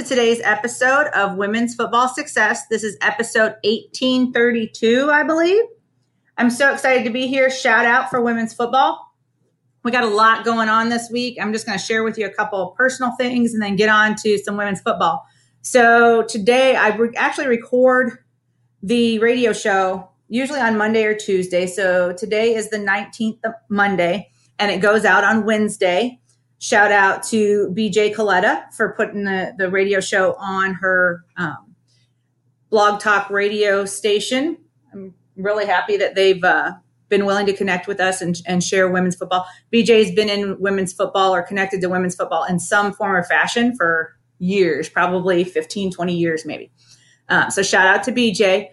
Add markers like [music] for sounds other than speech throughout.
to today's episode of Women's Football Success. This is episode 1832, I believe. I'm so excited to be here. Shout out for women's football. We got a lot going on this week. I'm just going to share with you a couple personal things and then get on to some women's football. So, today I re- actually record the radio show usually on Monday or Tuesday. So, today is the 19th of Monday and it goes out on Wednesday. Shout out to BJ Coletta for putting the, the radio show on her um, BlogTalkRadio station. I'm really happy that they've uh, been willing to connect with us and, and share women's football. BJ's been in women's football or connected to women's football in some form or fashion for years, probably 15, 20 years maybe. Uh, so shout out to BJ.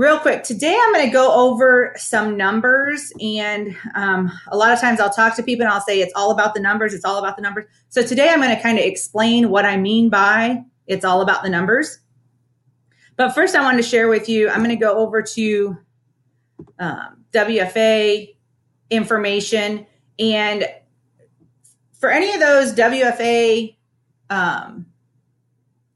Real quick, today I'm going to go over some numbers. And um, a lot of times I'll talk to people and I'll say it's all about the numbers. It's all about the numbers. So today I'm going to kind of explain what I mean by it's all about the numbers. But first, I want to share with you, I'm going to go over to um, WFA information. And for any of those WFA um,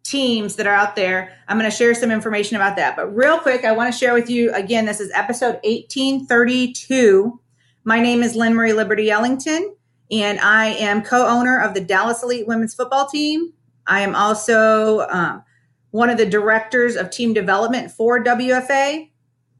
teams that are out there. I'm going to share some information about that. But real quick, I want to share with you again, this is episode 1832. My name is LynMarie Liberty-Ellington, and I am co owner of the Dallas Elite Women's Football Team. I am also um, one of the directors of team development for WFA,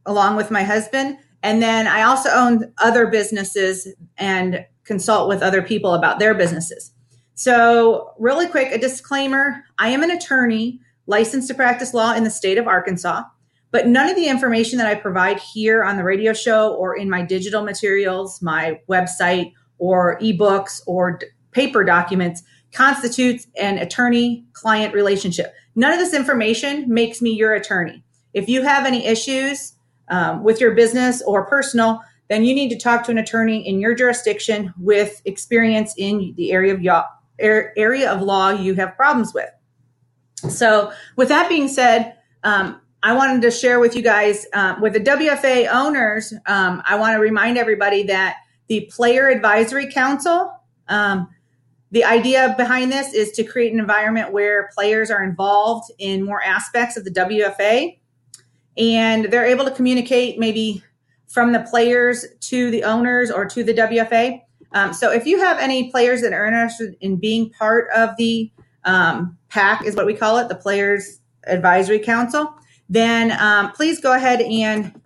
along with my husband. And then I also own other businesses and consult with other people about their businesses. So, really quick, a disclaimer I am an attorney licensed to practice law in the state of Arkansas, but none of the information that I provide here on the radio show or in my digital materials, my website, or ebooks or d- paper documents constitutes an attorney client relationship. None of this information makes me your attorney. If you have any issues um, with your business or personal, then you need to talk to an attorney in your jurisdiction with experience in the area of law, area of law you have problems with. So, with that being said, um, I wanted to share with you guys, uh, with the WFA owners, um, I want to remind everybody that the Player Advisory Council, um, the idea behind this is to create an environment where players are involved in more aspects of the WFA and they're able to communicate maybe from the players to the owners or to the WFA. Um, so if you have any players that are interested in being part of the um, PAC, is what we call it, the Players Advisory Council, then um, please go ahead and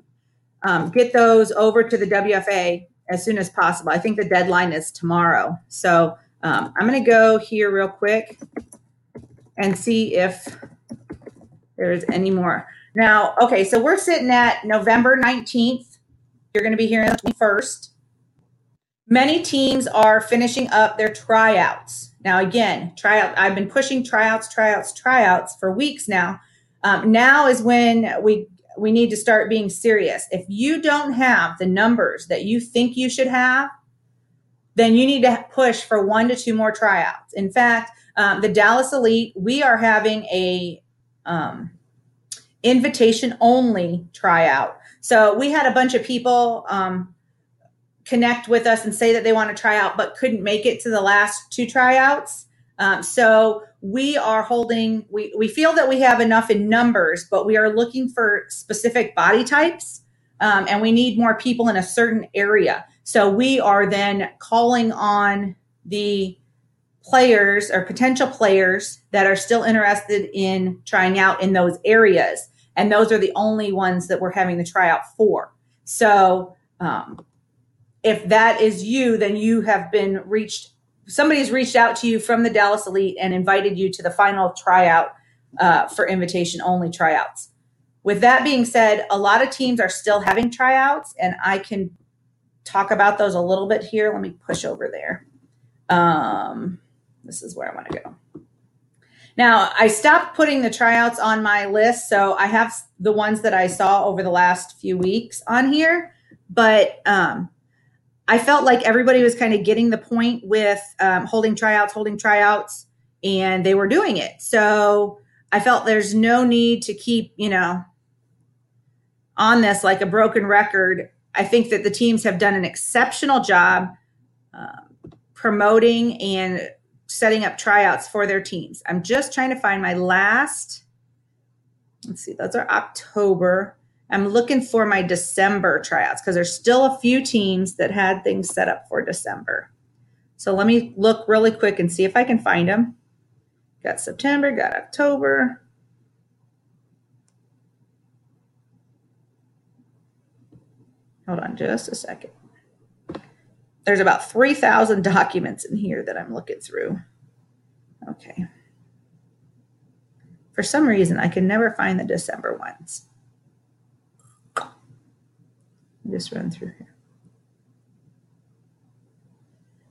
um, get those over to the WFA as soon as possible. I think the deadline is tomorrow. So um, I'm going to go here real quick and see if there's any more. Now, okay, so we're sitting at November 19th. You're going to be here on the 21st. Many teams are finishing up their tryouts. Now, again, tryout. I've been pushing tryouts, tryouts, tryouts for weeks now. Um, now is when we we need to start being serious. If you don't have the numbers that you think you should have, then you need to push for one to two more tryouts. In fact, um, the Dallas Elite, we are having a um, invitation only tryout. So we had a bunch of people um, connect with us and say that they want to try out but couldn't make it to the last two tryouts. Um, so we are holding, we, we feel that we have enough in numbers, but we are looking for specific body types um, and we need more people in a certain area. So we are then calling on the players or potential players that are still interested in trying out in those areas. And those are the only ones that we're having the tryout for. So um, if that is you, then you have been reached. Somebody's reached out to you from the Dallas Elite and invited you to the final tryout uh, for invitation only tryouts. With that being said, a lot of teams are still having tryouts, and I can talk about those a little bit here. Let me push over there. Um, this is where I want to go. Now, I stopped putting the tryouts on my list, so I have the ones that I saw over the last few weeks on here. But um, I felt like everybody was kind of getting the point with um, holding tryouts, holding tryouts, and they were doing it. So I felt there's no need to keep, you know, on this like a broken record. I think that the teams have done an exceptional job uh, promoting and setting up tryouts for their teams. I'm just trying to find my last. Let's see, those are October. I'm looking for my December tryouts because there's still a few teams that had things set up for December. So let me look really quick and see if I can find them. Got September, got October. Hold on just a second. There's about 3,000 documents in here that I'm looking through. Okay. For some reason, I can never find the December ones. Just run through here.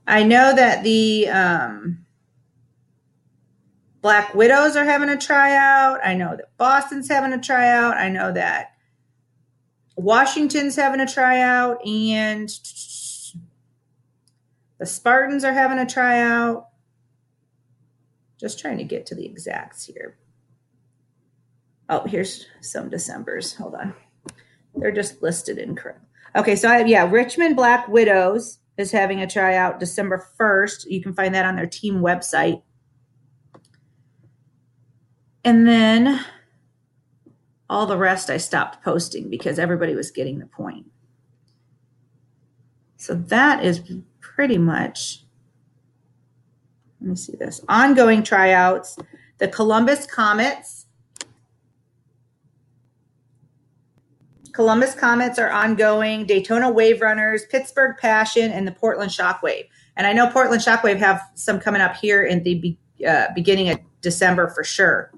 I know that the um, Black Widows are having a tryout. I know that Boston's having a tryout. I know that Washington's having a tryout, and the Spartans are having a tryout. Just trying to get to the exacts here. Oh, here's some December's. Hold on. They're just listed incorrect. Okay, so I, yeah, Richmond Black Widows is having a tryout December 1st. You can find that on their team website. And then all the rest I stopped posting because everybody was getting the point. So that is pretty much, let me see this ongoing tryouts. The Columbus Comets. Columbus Comets are ongoing. Daytona Wave Runners, Pittsburgh Passion, and the Portland Shockwave. And I know Portland Shockwave have some coming up here in the be, uh, beginning of December for sure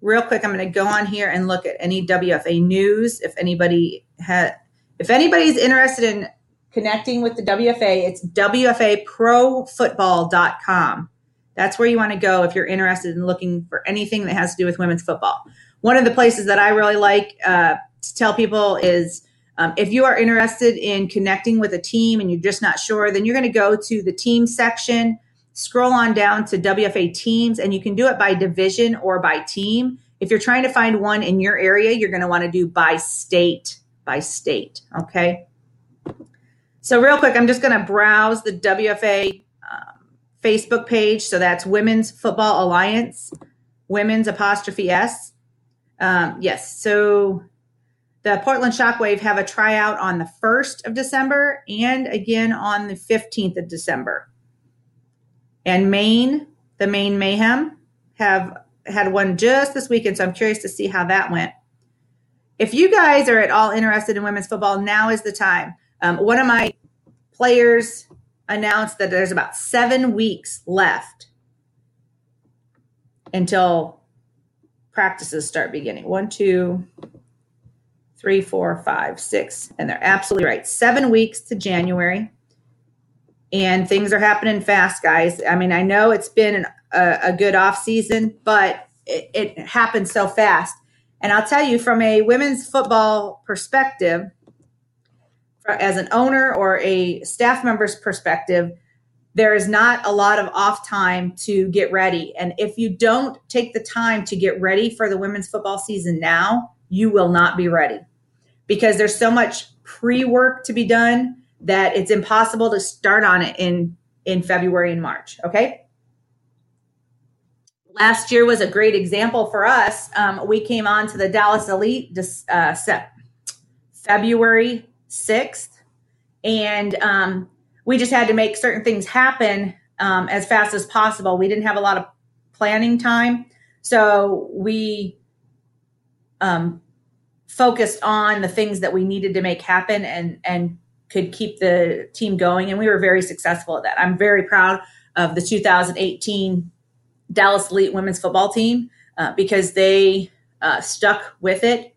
real quick, I'm going to go on here and look at any WFA news. If anybody had, if anybody's interested in connecting with the WFA, it's WFAProFootball.com. That's where you want to go if you're interested in looking for anything that has to do with women's football. One of the places that I really like uh, to tell people is um, if you are interested in connecting with a team and you're just not sure, then you're going to go to the team section scroll on down to WFA teams and you can do it by division or by team. If you're trying to find one in your area, you're going to want to do by state, by state. Okay. So, real quick, I'm just going to browse the WFA um, Facebook page. So, that's Women's Football Alliance, women's apostrophe S. Um, yes. So, the Portland Shockwave have a tryout on the 1st of December and again on the 15th of December. And Maine, the Maine Mayhem, have had one just this weekend. So I'm curious to see how that went. If you guys are at all interested in women's football, now is the time. Um, one of my players announced that there's about seven weeks left until practices start beginning. One, two, three, four, five, six. And they're absolutely right. Seven weeks to January and things are happening fast, guys. I mean, I know it's been an, a, a, good off season, but it, it happened so fast. And I'll tell you, from a women's football perspective, as an owner or a staff member's perspective, there is not a lot of off time to get ready. And if you don't take the time to get ready for the women's football season now, you will not be ready because there's so much pre work to be done that it's impossible to start on it in in February and March. Okay. Last year was a great example for us. Um, we came on to the Dallas Elite uh, February 6th, and um, we just had to make certain things happen um, as fast as possible. We didn't have a lot of planning time. So we um, focused on the things that we needed to make happen and, and could keep the team going. And we were very successful at that. I'm very proud of the 2018 Dallas Elite women's football team uh, because they uh, stuck with it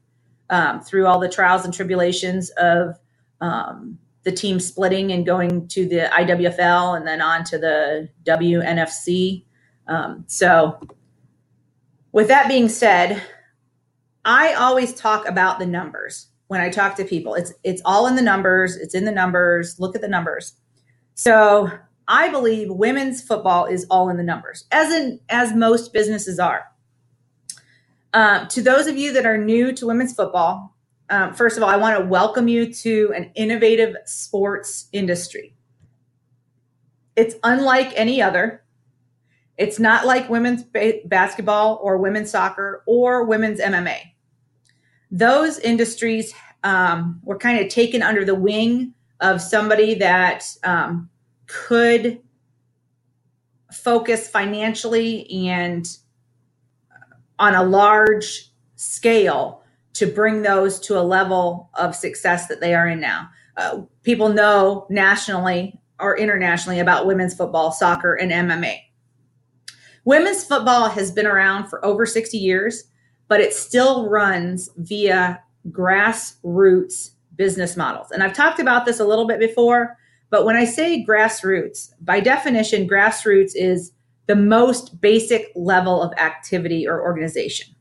um, through all the trials and tribulations of um, the team splitting and going to the IWFL and then on to the WNFC. Um, so, with that being said, I always talk about the numbers when I talk to people. It's it's all in the numbers. It's in the numbers. Look at the numbers. So I believe women's football is all in the numbers, as in as most businesses are. Um, to those of you that are new to women's football, um, first of all, I want to welcome you to an innovative sports industry. It's unlike any other. It's not like women's ba- basketball or women's soccer or women's MMA. Those industries um, were kind of taken under the wing of somebody that um, could focus financially and on a large scale to bring those to a level of success that they are in now. Uh, people know nationally or internationally about women's football, soccer, and MMA. Women's football has been around for over 60 years, but it still runs via grassroots business models. And I've talked about this a little bit before, but when I say grassroots, by definition, grassroots is the most basic level of activity or organization.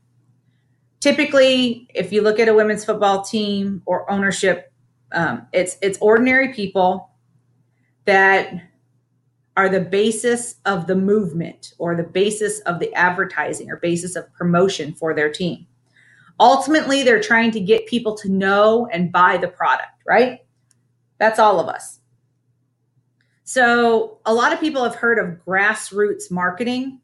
Typically, if you look at a women's football team or ownership, um, it's it's ordinary people that are the basis of the movement or the basis of the advertising or basis of promotion for their team. Ultimately, they're trying to get people to know and buy the product, right? That's all of us. So, a lot of people have heard of grassroots marketing,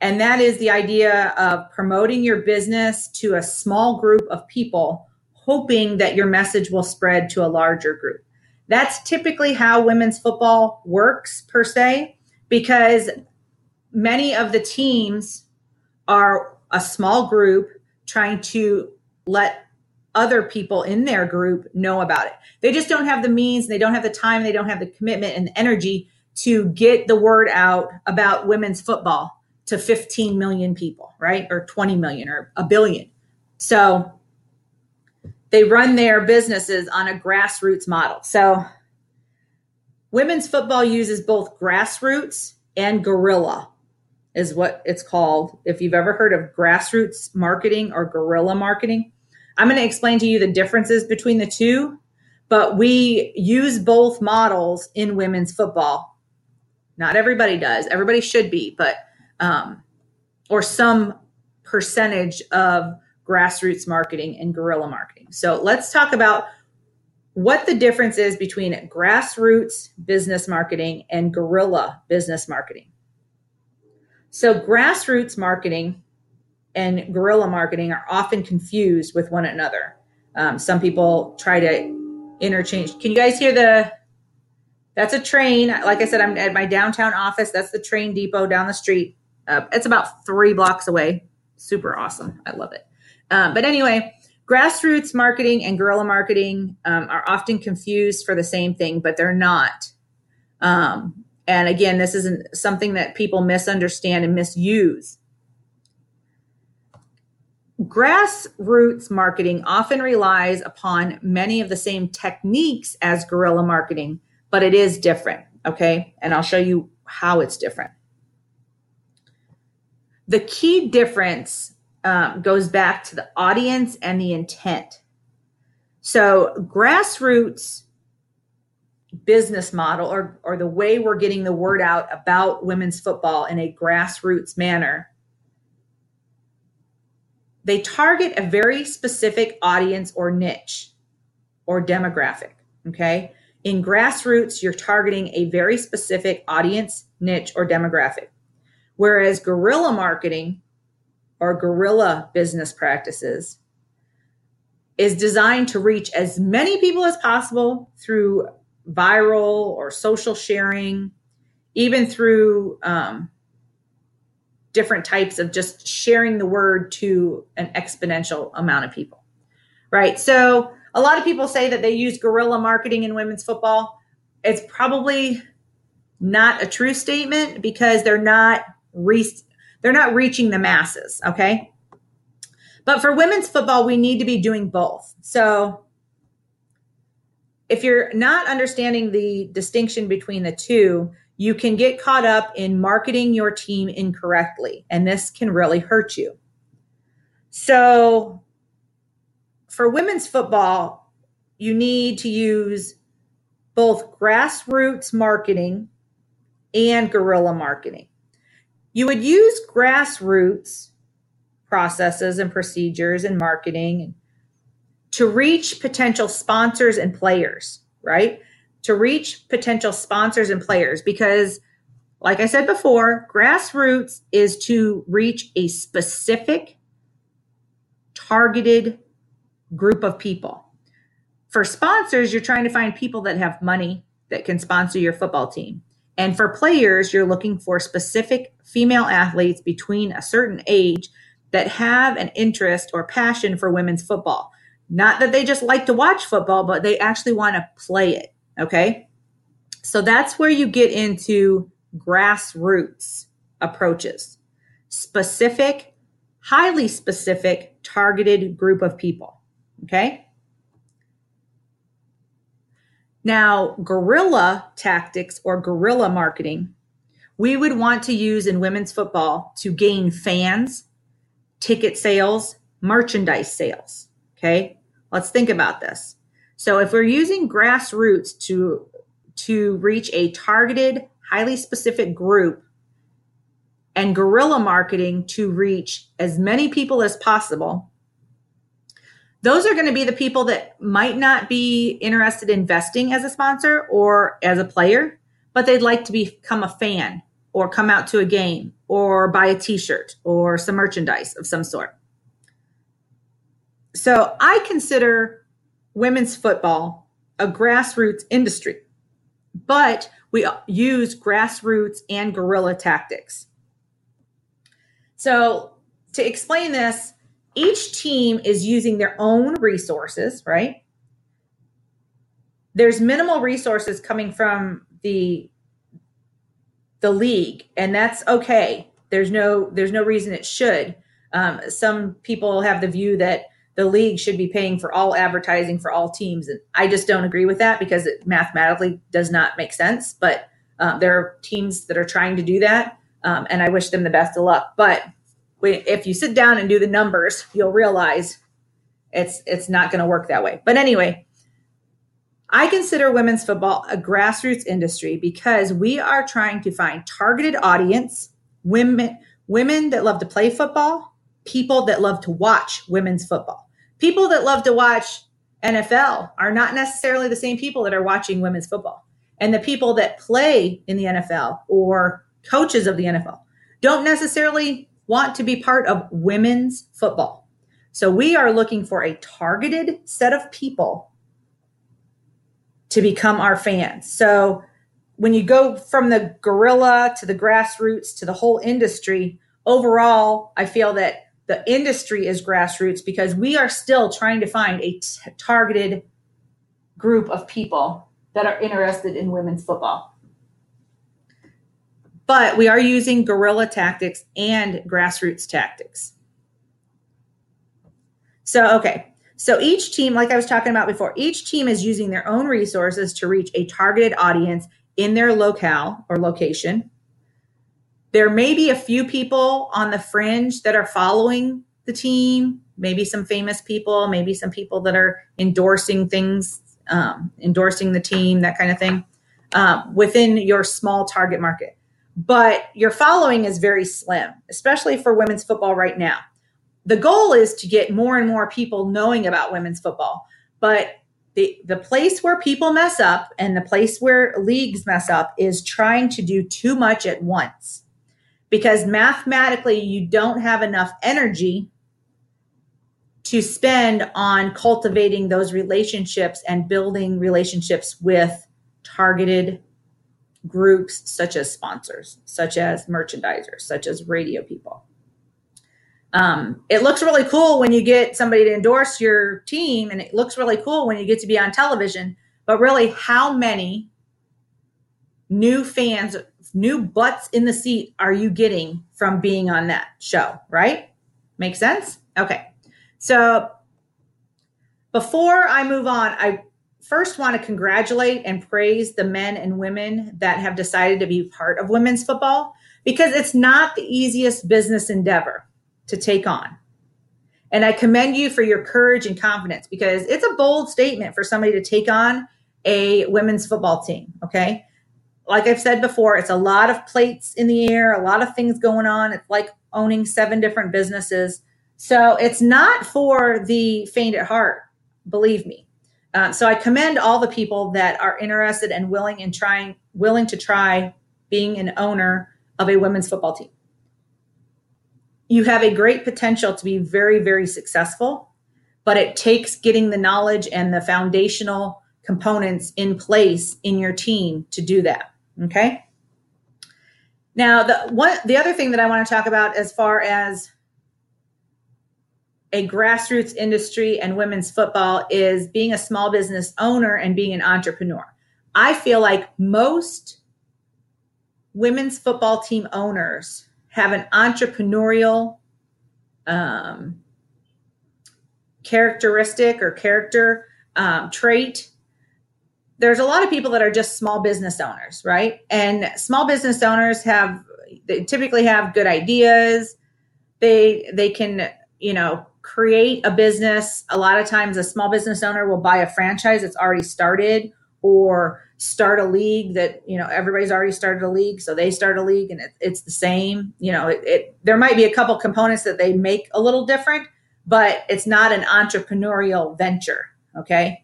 and that is the idea of promoting your business to a small group of people, hoping that your message will spread to a larger group. That's typically how women's football works, per se, because many of the teams are a small group trying to let other people in their group know about it. They just don't have the means, they don't have the time, they don't have the commitment and the energy to get the word out about women's football to 15 million people, right? Or 20 million or a billion. So they run their businesses on a grassroots model. So women's football uses both grassroots and guerrilla is what it's called. If you've ever heard of grassroots marketing or guerrilla marketing, I'm going to explain to you the differences between the two, but we use both models in women's football. Not everybody does. Everybody should be, but um, or some percentage of grassroots marketing and guerrilla marketing. So let's talk about what the difference is between grassroots business marketing and guerrilla business marketing. So, grassroots marketing and guerrilla marketing are often confused with one another. Um, some people try to interchange. Can you guys hear the? That's a train. Like I said, I'm at my downtown office. That's the train depot down the street. Uh, it's about three blocks away. Super awesome. I love it. Um, but anyway, grassroots marketing and guerrilla marketing um, are often confused for the same thing, but they're not. Um, and again, this isn't something that people misunderstand and misuse. Grassroots marketing often relies upon many of the same techniques as guerrilla marketing, but it is different. Okay. And I'll show you how it's different. The key difference um, goes back to the audience and the intent. So, grassroots business model or, or the way we're getting the word out about women's football in a grassroots manner, they target a very specific audience or niche or demographic. Okay. In grassroots, you're targeting a very specific audience, niche, or demographic. Whereas guerrilla marketing, or guerrilla business practices is designed to reach as many people as possible through viral or social sharing, even through um, different types of just sharing the word to an exponential amount of people. Right. So a lot of people say that they use guerrilla marketing in women's football. It's probably not a true statement because they're not re- they're not reaching the masses, okay? But for women's football, we need to be doing both. So if you're not understanding the distinction between the two, you can get caught up in marketing your team incorrectly, and this can really hurt you. So for women's football, you need to use both grassroots marketing and guerrilla marketing. You would use grassroots processes and procedures and marketing to reach potential sponsors and players, right? To reach potential sponsors and players because like I said before, grassroots is to reach a specific targeted group of people. For sponsors, you're trying to find people that have money that can sponsor your football team. And for players, you're looking for specific female athletes between a certain age that have an interest or passion for women's football. Not that they just like to watch football, but they actually want to play it. Okay. So that's where you get into grassroots approaches, specific, highly specific, targeted group of people. Okay. Now, guerrilla tactics or guerrilla marketing, we would want to use in women's football to gain fans, ticket sales, merchandise sales. Okay. Let's think about this. So if we're using grassroots to to reach a targeted, highly specific group and guerrilla marketing to reach as many people as possible, those are going to be the people that might not be interested in investing as a sponsor or as a player, but they'd like to become a fan or come out to a game or buy a t-shirt or some merchandise of some sort. So I consider women's football a grassroots industry, but we use grassroots and guerrilla tactics. So to explain this, each team is using their own resources, right? There's minimal resources coming from the the league, and that's okay. There's no there's no reason it should. Um, some people have the view that the league should be paying for all advertising for all teams, and I just don't agree with that because it mathematically does not make sense. But um, there are teams that are trying to do that, um, and I wish them the best of luck. But if you sit down and do the numbers, you'll realize it's it's not going to work that way. But anyway, I consider women's football a grassroots industry because we are trying to find targeted audience, women women that love to play football, people that love to watch women's football. People that love to watch NFL are not necessarily the same people that are watching women's football. And the people that play in the NFL or coaches of the NFL don't necessarily want to be part of women's football. So we are looking for a targeted set of people to become our fans. So when you go from the guerrilla to the grassroots to the whole industry, overall, I feel that the industry is grassroots because we are still trying to find a t- targeted group of people that are interested in women's football but we are using guerrilla tactics and grassroots tactics. So, okay. So each team, like I was talking about before, each team is using their own resources to reach a targeted audience in their locale or location. There may be a few people on the fringe that are following the team, maybe some famous people, maybe some people that are endorsing things, um, endorsing the team, that kind of thing, um, within your small target market but your following is very slim, especially for women's football right now. The goal is to get more and more people knowing about women's football, but the, the place where people mess up and the place where leagues mess up is trying to do too much at once because mathematically you don't have enough energy to spend on cultivating those relationships and building relationships with targeted groups such as sponsors, such as merchandisers, such as radio people. Um, it looks really cool when you get somebody to endorse your team, and it looks really cool when you get to be on television. But really, how many new fans, new butts in the seat are you getting from being on that show? Right? Make sense? Okay. So before I move on, I first want to congratulate and praise the men and women that have decided to be part of women's football because it's not the easiest business endeavor to take on. And I commend you for your courage and confidence because it's a bold statement for somebody to take on a women's football team. Okay. Like I've said before, it's a lot of plates in the air, a lot of things going on. It's like owning seven different businesses. So it's not for the faint at heart, believe me. Uh, so I commend all the people that are interested and willing and trying, willing to try being an owner of a women's football team. You have a great potential to be very, very successful, but it takes getting the knowledge and the foundational components in place in your team to do that. Okay. Now, the one the other thing that I want to talk about as far as a grassroots industry and women's football is being a small business owner and being an entrepreneur. I feel like most women's football team owners have an entrepreneurial um, characteristic or character um, trait. There's a lot of people that are just small business owners, right? And small business owners have they typically have good ideas. They they can you know create a business. A lot of times, a small business owner will buy a franchise that's already started or start a league that you know everybody's already started a league so they start a league and it, it's the same you know it, it, there might be a couple components that they make a little different but it's not an entrepreneurial venture okay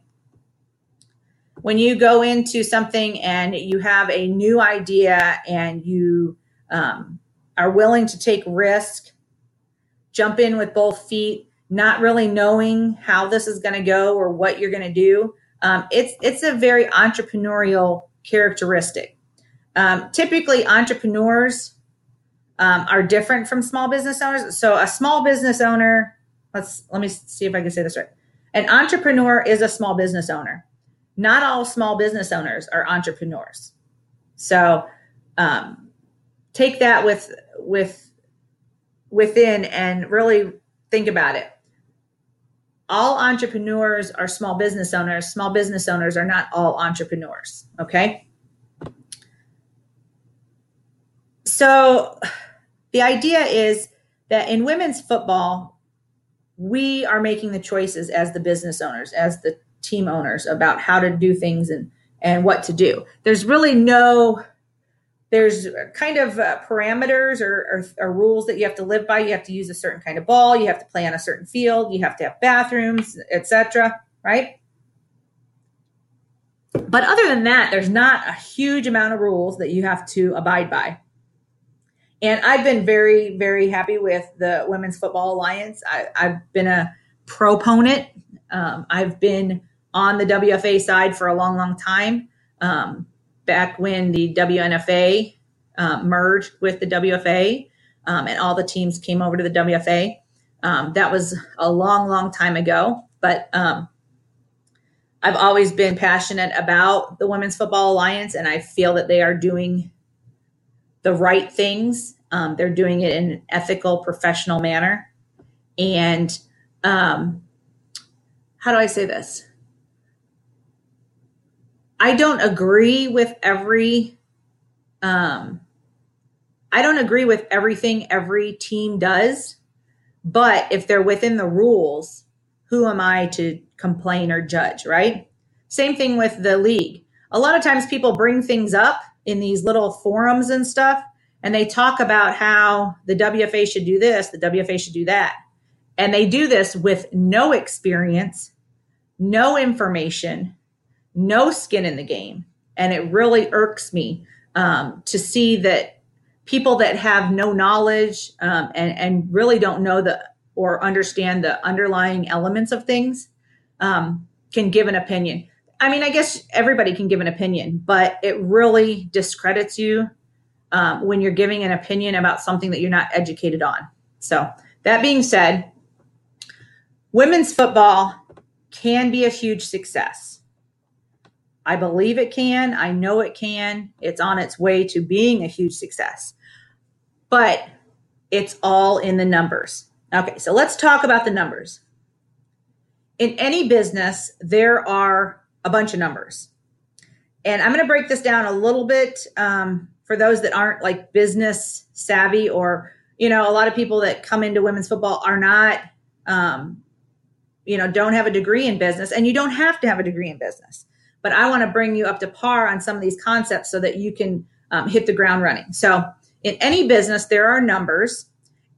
when you go into something and you have a new idea and you um, are willing to take risk jump in with both feet not really knowing how this is going to go or what you're going to do. Um, it's it's a very entrepreneurial characteristic. Um, typically, entrepreneurs um, are different from small business owners. So, a small business owner, let's let me see if I can say this right. An entrepreneur is a small business owner. Not all small business owners are entrepreneurs. So, um, take that with with within and really think about it all entrepreneurs are small business owners. Small business owners are not all entrepreneurs. Okay. So the idea is that in women's football, we are making the choices as the business owners, as the team owners about how to do things and and what to do. There's really no there's kind of uh, parameters or, or, or, rules that you have to live by. You have to use a certain kind of ball. You have to play on a certain field. You have to have bathrooms, etc. Right? But other than that, there's not a huge amount of rules that you have to abide by. And I've been very, very happy with the Women's Football Alliance. I, have been a proponent. Um, I've been on the WFA side for a long, long time. Um, back when the WNFA uh, merged with the WFA um, and all the teams came over to the WFA. Um, that was a long, long time ago, but um, I've always been passionate about the Women's Football Alliance, and I feel that they are doing the right things. Um, they're doing it in an ethical, professional manner. And um, how do I say this? I don't agree with every um I don't agree with everything every team does, but if they're within the rules, who am I to complain or judge, right? Same thing with the league. A lot of times people bring things up in these little forums and stuff, and they talk about how the WFA should do this, the WFA should do that. And they do this with no experience, no information, no skin in the game. And it really irks me um, to see that people that have no knowledge um, and, and really don't know the or understand the underlying elements of things um, can give an opinion. I mean, I guess everybody can give an opinion, but it really discredits you um, when you're giving an opinion about something that you're not educated on. So, that being said, women's football can be a huge success. I believe it can. I know it can. It's on its way to being a huge success. But it's all in the numbers. Okay, so let's talk about the numbers. In any business, there are a bunch of numbers. And I'm going to break this down a little bit um, for those that aren't like business savvy or, you know, a lot of people that come into women's football are not, um, you know, don't have a degree in business. And you don't have to have a degree in business but I want to bring you up to par on some of these concepts so that you can um, hit the ground running. So, in any business, there are numbers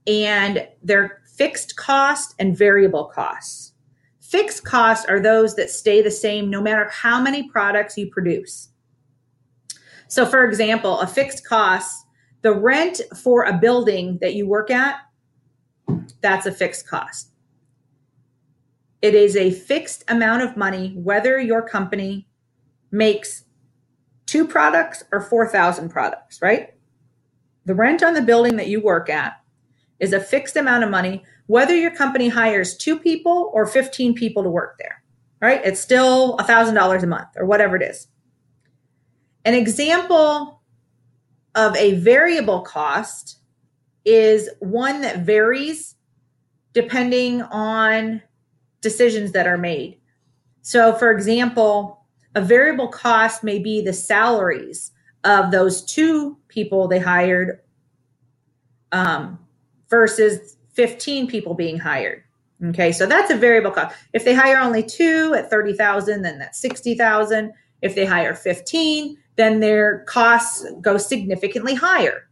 and they're fixed cost and variable costs. Fixed costs are those that stay the same no matter how many products you produce. So, for example, a fixed cost, the rent for a building that you work at, that's a fixed cost. It is a fixed amount of money, whether your company makes two products or 4,000 products, right? The rent on the building that you work at is a fixed amount of money, whether your company hires two people or 15 people to work there, right? It's still $1,000 a month or whatever it is. An example of a variable cost is one that varies depending on decisions that are made. So, for example, a variable cost may be the salaries of those two people they hired um, versus 15 people being hired. Okay, so that's a variable cost. If they hire only two at 30,000, then that's 60,000. If they hire 15, then their costs go significantly higher.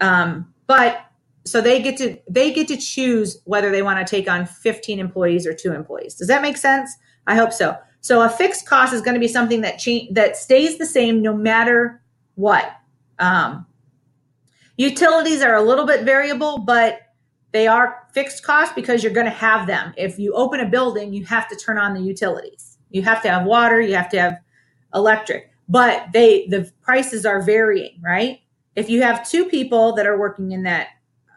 Um, but so they get to they get to choose whether they want to take on 15 employees or two employees. Does that make sense? I hope so. So a fixed cost is going to be something that that stays the same no matter what. Um, utilities are a little bit variable, but they are fixed costs because you're going to have them. If you open a building, you have to turn on the utilities. You have to have water, you have to have electric, but they the prices are varying, right? If you have two people that are working in that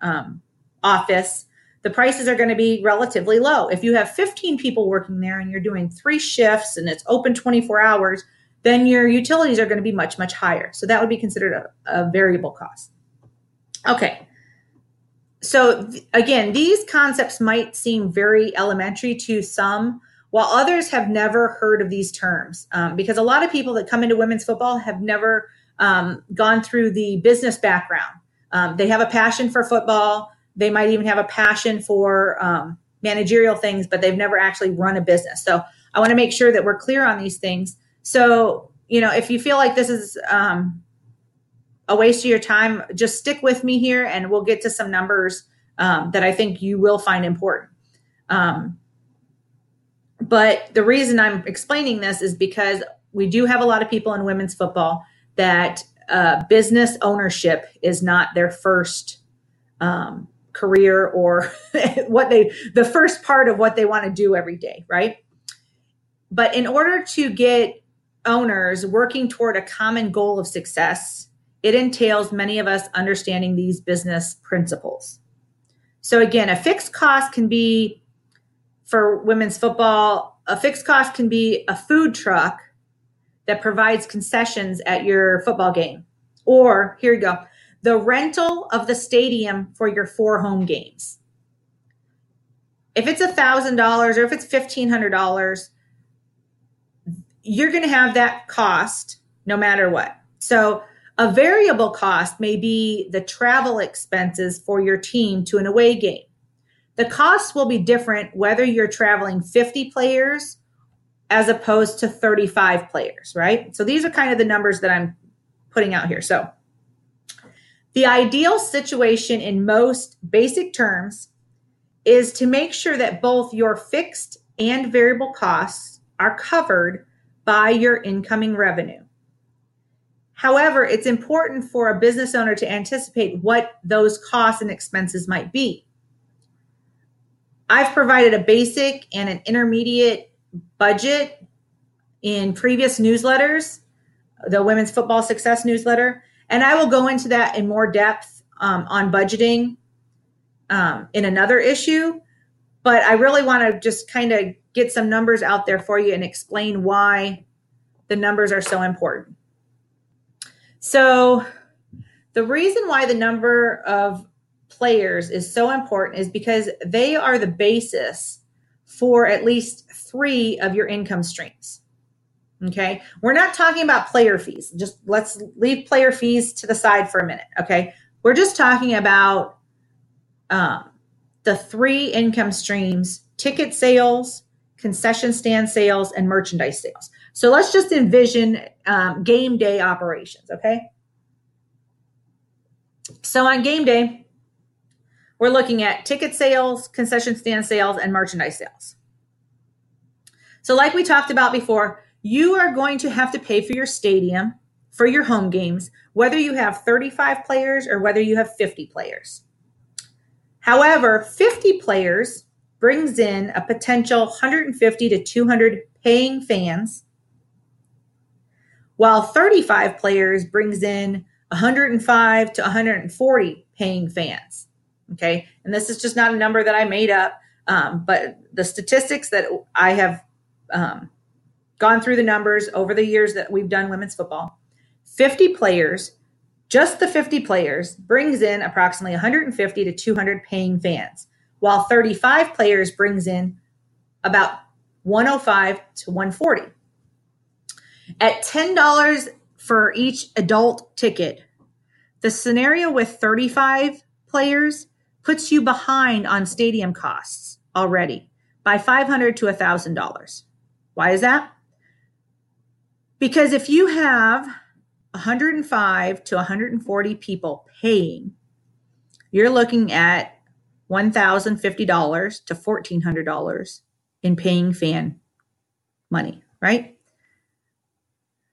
um, office, the prices are going to be relatively low. If you have 15 people working there and you're doing three shifts and it's open 24 hours, then your utilities are going to be much, much higher. So that would be considered a, a variable cost. Okay. So th- again, these concepts might seem very elementary to some, while others have never heard of these terms. Um, because a lot of people that come into women's football have never um, gone through the business background. Um, they have a passion for football. They might even have a passion for um, managerial things, but they've never actually run a business. So I want to make sure that we're clear on these things. So, you know, if you feel like this is um, a waste of your time, just stick with me here and we'll get to some numbers um, that I think you will find important. Um, but the reason I'm explaining this is because we do have a lot of people in women's football that uh, business ownership is not their first um, career or [laughs] what they the first part of what they want to do every day right? But in order to get owners working toward a common goal of success it entails many of us understanding these business principles. So again a fixed cost can be for women's football a fixed cost can be a food truck that provides concessions at your football game. Or here you go the rental of the stadium for your four home games. If it's a thousand dollars or if it's fifteen hundred dollars, you're going to have that cost no matter what. So a variable cost may be the travel expenses for your team to an away game. The costs will be different whether you're traveling 50 players as opposed to 35 players, right? So these are kind of the numbers that I'm putting out here. So the ideal situation in most basic terms is to make sure that both your fixed and variable costs are covered by your incoming revenue. However, it's important for a business owner to anticipate what those costs and expenses might be. I've provided a basic and an intermediate budget in previous newsletters, the Women's Football Success newsletter. And I will go into that in more depth um, on budgeting um, in another issue. But I really want to just kind of get some numbers out there for you and explain why the numbers are so important. So, the reason why the number of players is so important is because they are the basis for at least three of your income streams. Okay. We're not talking about player fees. Just let's leave player fees to the side for a minute. Okay. We're just talking about um, the three income streams ticket sales, concession stand sales, and merchandise sales. So let's just envision um, game day operations. Okay. So on game day, we're looking at ticket sales, concession stand sales, and merchandise sales. So, like we talked about before, you are going to have to pay for your stadium for your home games, whether you have 35 players or whether you have 50 players. However, 50 players brings in a potential 150 to 200 paying fans, while 35 players brings in 105 to 140 paying fans. Okay. And this is just not a number that I made up, um, but the statistics that I have um, gone through the numbers over the years that we've done women's football 50 players, just the 50 players, brings in approximately 150 to 200 paying fans, while 35 players brings in about 105 to 140. At $10 for each adult ticket, the scenario with 35 players puts you behind on stadium costs already by 500 to $1,000. Why is that? Because if you have 105 to 140 people paying, you're looking at $1,050 to $1,400 in paying fan money, right?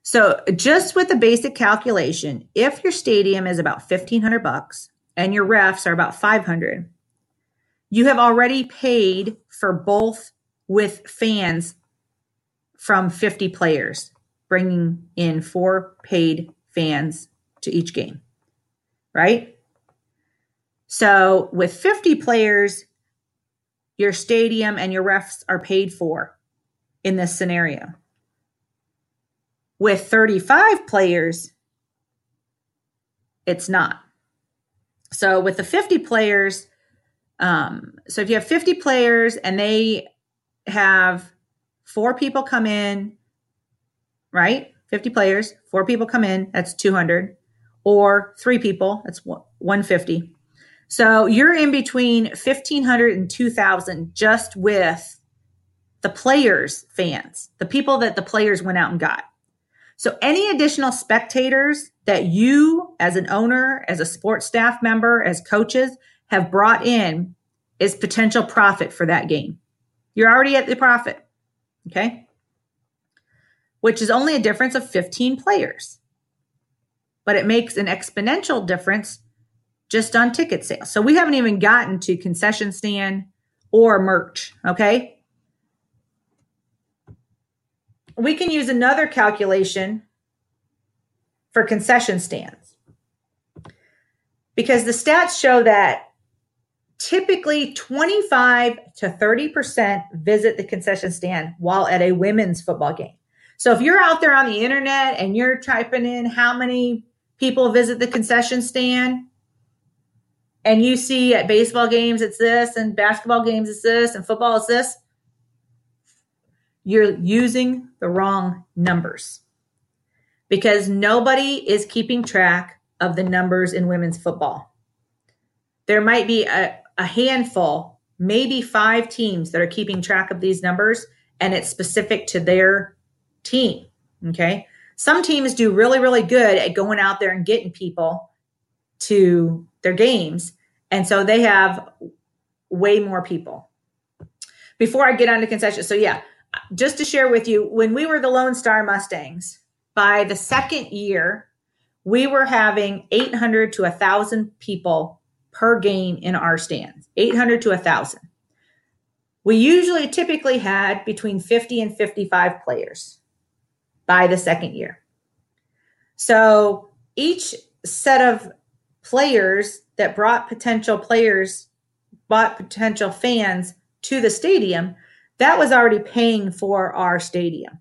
So just with the basic calculation, if your stadium is about 1500 bucks and your refs are about 500, you have already paid for both with fans from 50 players bringing in four paid fans to each game, right? So with 50 players, your stadium and your refs are paid for in this scenario. With 35 players, it's not. So with the 50 players, um, so if you have 50 players and they have four people come in right? 50 players, four people come in, that's 200, or three people, that's 150. So you're in between 1500 and 2000 just with the players' fans, the people that the players went out and got. So any additional spectators that you as an owner, as a sports staff member, as coaches have brought in is potential profit for that game. You're already at the profit. Okay which is only a difference of 15 players. But it makes an exponential difference just on ticket sales. So we haven't even gotten to concession stand or merch, okay? We can use another calculation for concession stands because the stats show that typically 25 to 30% visit the concession stand while at a women's football game. So if you're out there on the internet and you're typing in how many people visit the concession stand, and you see at baseball games it's this, and basketball games it's this, and football it's this, you're using the wrong numbers because nobody is keeping track of the numbers in women's football. There might be a, a handful, maybe five teams that are keeping track of these numbers, and it's specific to their team. Okay. Some teams do really, really good at going out there and getting people to their games. And so they have way more people. Before I get on to concessions, so yeah, just to share with you, when we were the Lone Star Mustangs, by the second year, we were having 800 to 1,000 people per game in our stands, 800 to 1,000. We usually typically had between 50 and 55 players by the second year. So each set of players that brought potential players, bought potential fans to the stadium, that was already paying for our stadium.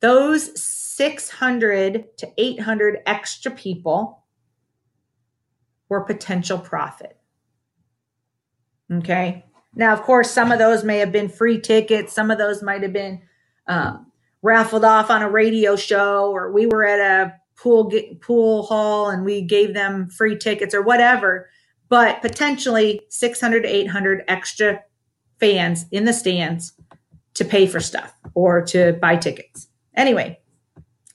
Those 600 to 800 extra people were potential profit. Okay. Now, of course, some of those may have been free tickets. Some of those might have been um, raffled off on a radio show or we were at a pool pool hall and we gave them free tickets or whatever. But potentially 600 to 800 extra fans in the stands to pay for stuff or to buy tickets. Anyway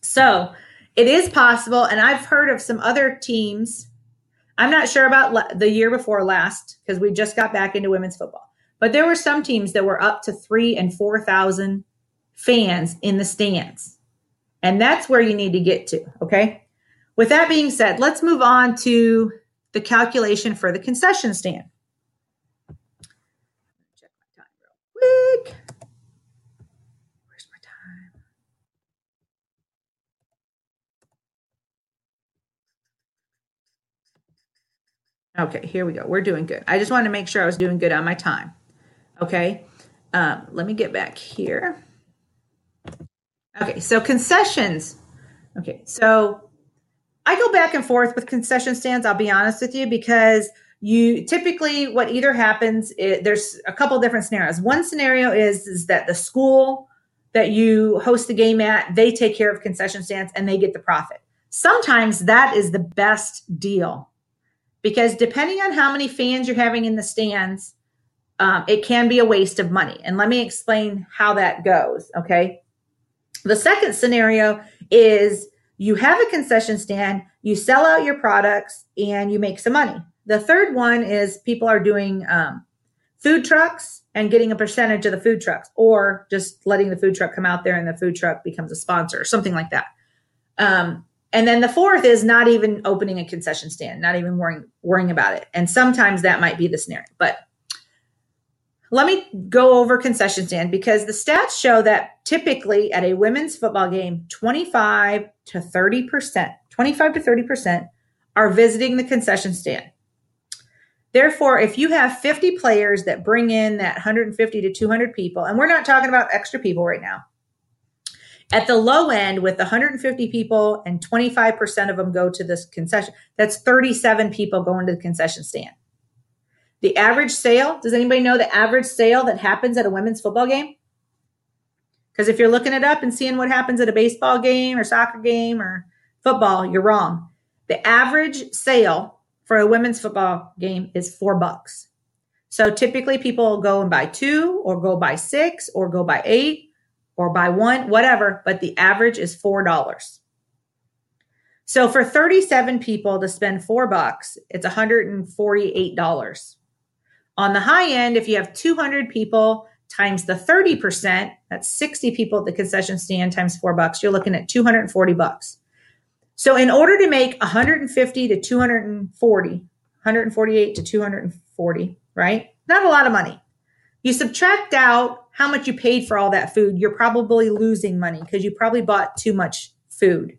so it is possible and i've heard of some other teams. I'm not sure about the year before last because we just got back into women's football. But there were some teams that were up to three and four thousand fans in the stands. And that's where you need to get to. Okay. With that being said, let's move on to the calculation for the concession stand. Check my time real quick. Where's my time? Okay, here we go. We're doing good. I just wanted to make sure I was doing good on my time. Okay, um, let me get back here. Okay, so concessions. Okay, so I go back and forth with concession stands, I'll be honest with you, because you typically what either happens is, there's a couple different scenarios. One scenario is is that the school that you host the game at, they take care of concession stands and they get the profit. Sometimes that is the best deal because depending on how many fans you're having in the stands, um, it can be a waste of money. And let me explain how that goes. Okay. The second scenario is you have a concession stand, you sell out your products, and you make some money. The third one is people are doing um, food trucks and getting a percentage of the food trucks, or just letting the food truck come out there and the food truck becomes a sponsor or something like that. Um, and then the fourth is not even opening a concession stand, not even worrying worrying about it. And sometimes that might be the scenario. But let me go over concession stand because the stats show that typically at a women's football game, 25 to 30%, 25 to 30% are visiting the concession stand. Therefore, if you have 50 players that bring in that 150 to 200 people, and we're not talking about extra people right now, at the low end with 150 people and 25% of them go to this concession, that's 37 people going to the concession stand. The average sale, does anybody know the average sale that happens at a women's football game? Because if you're looking it up and seeing what happens at a baseball game or soccer game or football, you're wrong. The average sale for a women's football game is four bucks. So typically people go and buy two or go buy six or go buy eight or buy one, whatever, but the average is four dollars. So for 37 people to spend four bucks, it's $148. On the high end, if you have 200 people times the 30%, that's 60 people at the concession stand times four bucks, you're looking at 240 bucks. So in order to make 150 to 240, 148 to 240, right? Not a lot of money. You subtract out how much you paid for all that food, you're probably losing money because you probably bought too much food,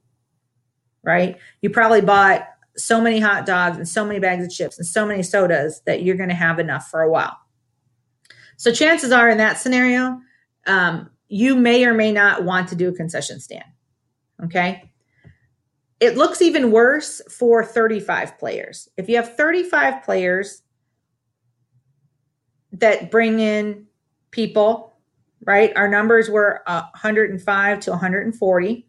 right? You probably bought so many hot dogs and so many bags of chips and so many sodas that you're going to have enough for a while. So chances are in that scenario, um, you may or may not want to do a concession stand. Okay. It looks even worse for 35 players. If you have 35 players that bring in people, right? Our numbers were 105 to 140.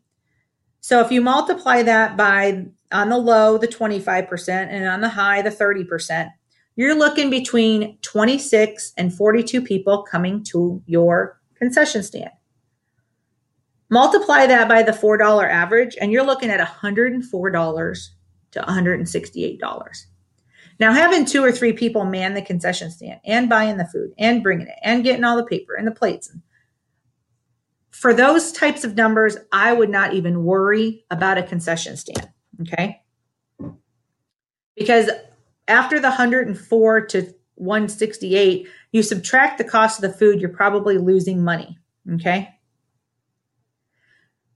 So if you multiply that by on the low, the 25%, and on the high, the 30%, you're looking between 26 and 42 people coming to your concession stand. Multiply that by the $4 average, and you're looking at $104 to $168. Now, having two or three people man the concession stand and buying the food and bringing it and getting all the paper and the plates. For those types of numbers, I would not even worry about a concession stand. Okay. Because after the 104 to 168, you subtract the cost of the food, you're probably losing money. Okay.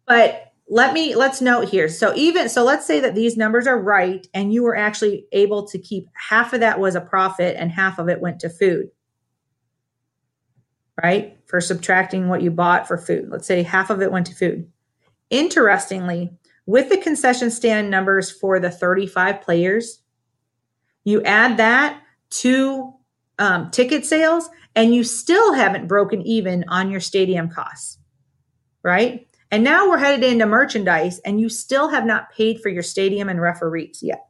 But let me let's note here. So even so let's say that these numbers are right and you were actually able to keep half of that was a profit and half of it went to food. Right? For subtracting what you bought for food. Let's say half of it went to food. Interestingly, with the concession stand numbers for the 35 players, you add that to um, ticket sales, and you still haven't broken even on your stadium costs, right? And now we're headed into merchandise, and you still have not paid for your stadium and referees yet.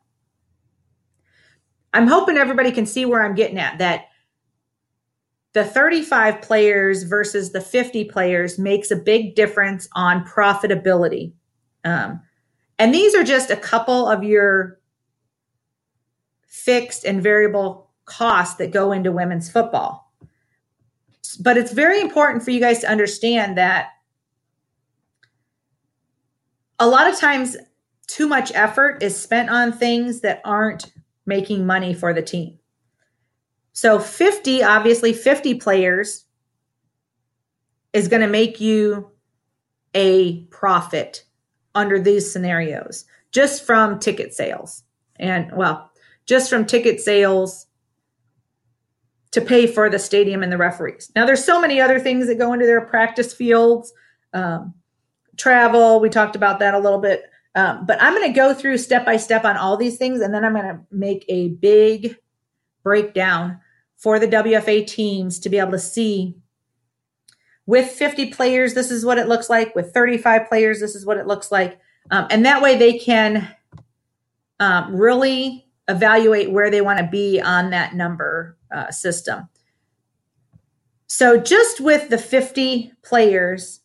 I'm hoping everybody can see where I'm getting at that the 35 players versus the 50 players makes a big difference on profitability. Um, and these are just a couple of your fixed and variable costs that go into women's football. But it's very important for you guys to understand that a lot of times too much effort is spent on things that aren't making money for the team. So 50, obviously 50 players is going to make you a profit under these scenarios just from ticket sales. And well, just from ticket sales to pay for the stadium and the referees. Now, there's so many other things that go into their practice fields, um, travel. We talked about that a little bit. Um, but I'm going to go through step by step on all these things, and then I'm going to make a big breakdown for the WFA teams to be able to see with 50 players, this is what it looks like. With 35 players, this is what it looks like. Um, and that way they can um, really evaluate where they want to be on that number uh, system. So, just with the 50 players,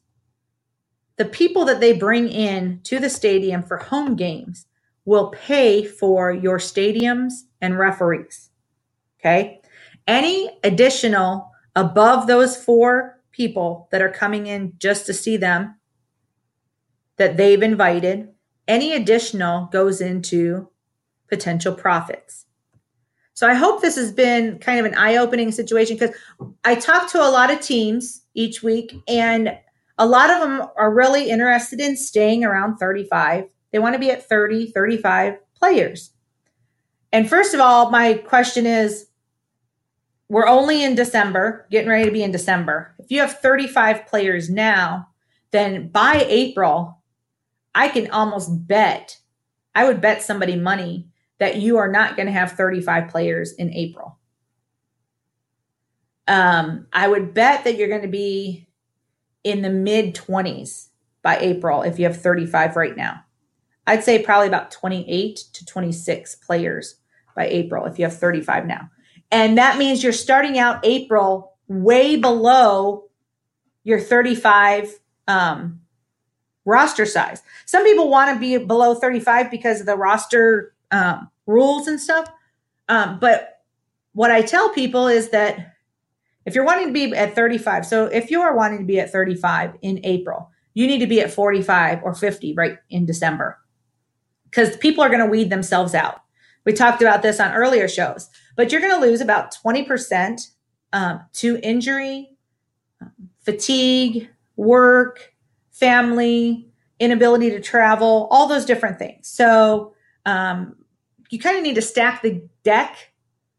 the people that they bring in to the stadium for home games will pay for your stadiums and referees. Okay. Any additional above those four people that are coming in just to see them that they've invited, any additional goes into potential profits. So I hope this has been kind of an eye opening situation because I talk to a lot of teams each week and a lot of them are really interested in staying around 35. They want to be at 30, 35 players. And first of all, my question is we're only in December, getting ready to be in December. If you have 35 players now, then by April, I can almost bet, I would bet somebody money that you are not going to have 35 players in April. Um, I would bet that you're going to be in the mid 20s by April if you have 35 right now. I'd say probably about 28 to 26 players by April if you have 35 now. And that means you're starting out April way below your 35 um, roster size. Some people want to be below 35 because of the roster um, rules and stuff. Um, but what I tell people is that if you're wanting to be at 35, so if you are wanting to be at 35 in April, you need to be at 45 or 50 right in December because people are going to weed themselves out. We talked about this on earlier shows but you're going to lose about 20% um, to injury, fatigue, work, family, inability to travel, all those different things. So um, you kind of need to stack the deck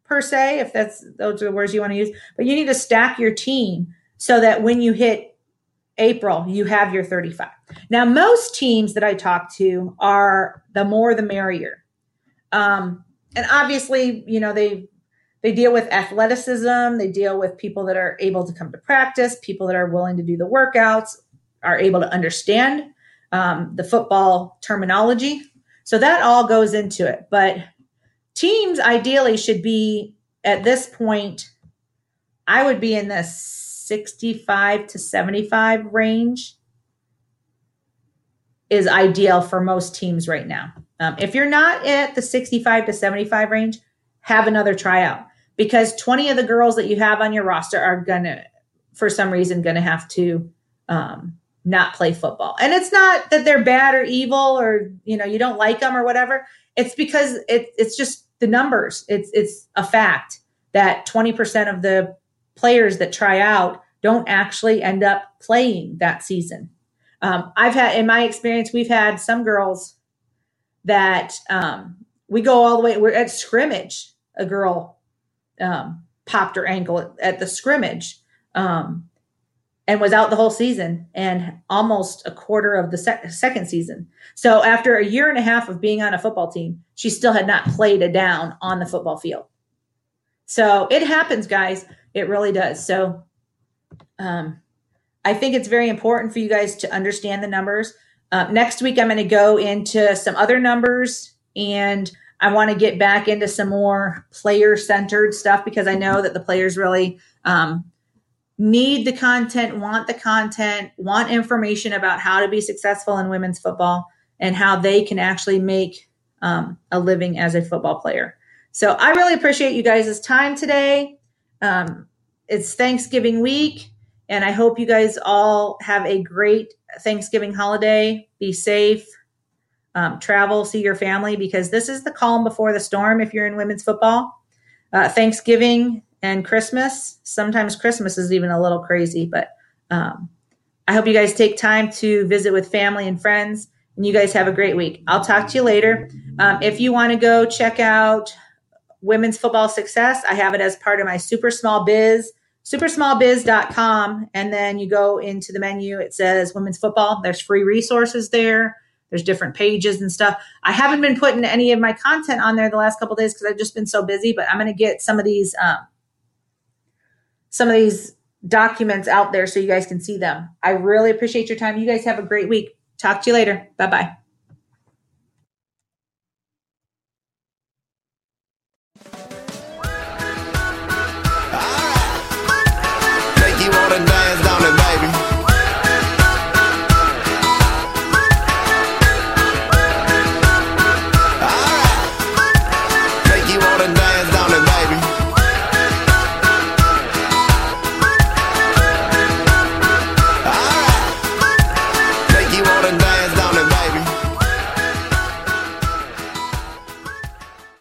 per se, if that's those are the words you want to use. But you need to stack your team so that when you hit April, you have your 35. Now, most teams that I talk to are the more the merrier. Um, and obviously, you know, they they deal with athleticism, they deal with people that are able to come to practice, people that are willing to do the workouts, are able to understand um, the football terminology. So that all goes into it. But teams ideally should be at this point, I would be in the 65 to 75 range is ideal for most teams right now. Um, if you're not at the 65 to 75 range, have another tryout because 20 of the girls that you have on your roster are gonna, for some reason, gonna have to um, not play football. And it's not that they're bad or evil or you know you don't like them or whatever. It's because it, it's just the numbers. It's it's a fact that 20% of the players that try out don't actually end up playing that season. Um, I've had, in my experience, we've had some girls that um, we go all the way. We're at scrimmage. A girl um, popped her ankle at, at the scrimmage um, and was out the whole season and almost a quarter of the sec- second season. So after a year and a half of being on a football team, she still had not played a down on the football field. So it happens, guys. It really does. So um, I think it's very important for you guys to understand the numbers. Uh, next week, I'm going to go into some other numbers and I want to get back into some more player centered stuff because I know that the players really um, need the content, want the content, want information about how to be successful in women's football and how they can actually make um, a living as a football player. So I really appreciate you guys' time today. Um, it's Thanksgiving week, and I hope you guys all have a great Thanksgiving holiday. Be safe, um, travel, see your family, because this is the calm before the storm if you're in women's football. Uh, Thanksgiving and Christmas, sometimes Christmas is even a little crazy, but um, I hope you guys take time to visit with family and friends, and you guys have a great week. I'll talk to you later. Um, if you want to go check out women's football success, I have it as part of my super small biz supersmallbiz.com and then you go into the menu it says women's football. There's free resources there. There's different pages and stuff. I haven't been putting any of my content on there the last couple days because i've just been so busy but i'm going to get some of these um, some of these documents out there so you guys can see them. I really appreciate your time. You guys have a great week. Talk to you later. Bye bye